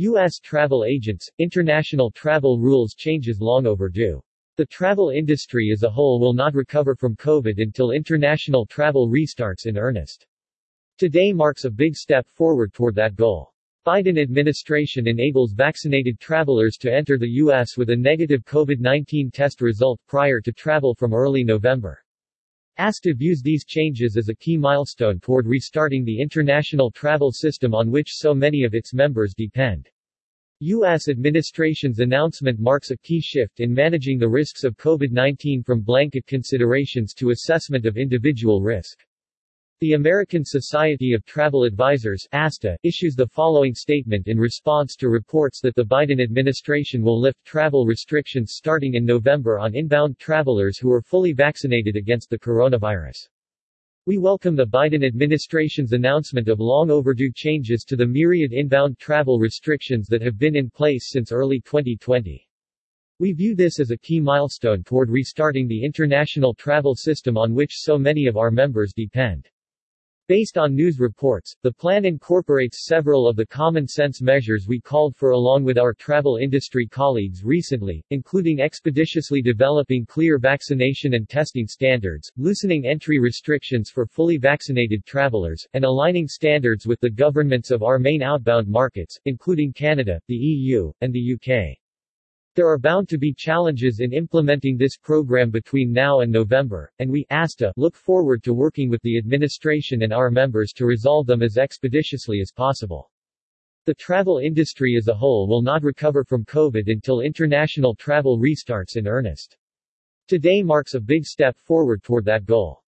U.S. travel agents, international travel rules changes long overdue. The travel industry as a whole will not recover from COVID until international travel restarts in earnest. Today marks a big step forward toward that goal. Biden administration enables vaccinated travelers to enter the U.S. with a negative COVID-19 test result prior to travel from early November. ASTA views these changes as a key milestone toward restarting the international travel system on which so many of its members depend. U.S. administration's announcement marks a key shift in managing the risks of COVID-19 from blanket considerations to assessment of individual risk. The American Society of Travel Advisors ASTA, issues the following statement in response to reports that the Biden administration will lift travel restrictions starting in November on inbound travelers who are fully vaccinated against the coronavirus. We welcome the Biden administration's announcement of long overdue changes to the myriad inbound travel restrictions that have been in place since early 2020. We view this as a key milestone toward restarting the international travel system on which so many of our members depend. Based on news reports, the plan incorporates several of the common-sense measures we called for along with our travel industry colleagues recently, including expeditiously developing clear vaccination and testing standards, loosening entry restrictions for fully vaccinated travelers, and aligning standards with the governments of our main outbound markets, including Canada, the EU, and the UK. There are bound to be challenges in implementing this program between now and November, and we ASTA look forward to working with the administration and our members to resolve them as expeditiously as possible. The travel industry as a whole will not recover from COVID until international travel restarts in earnest. Today marks a big step forward toward that goal.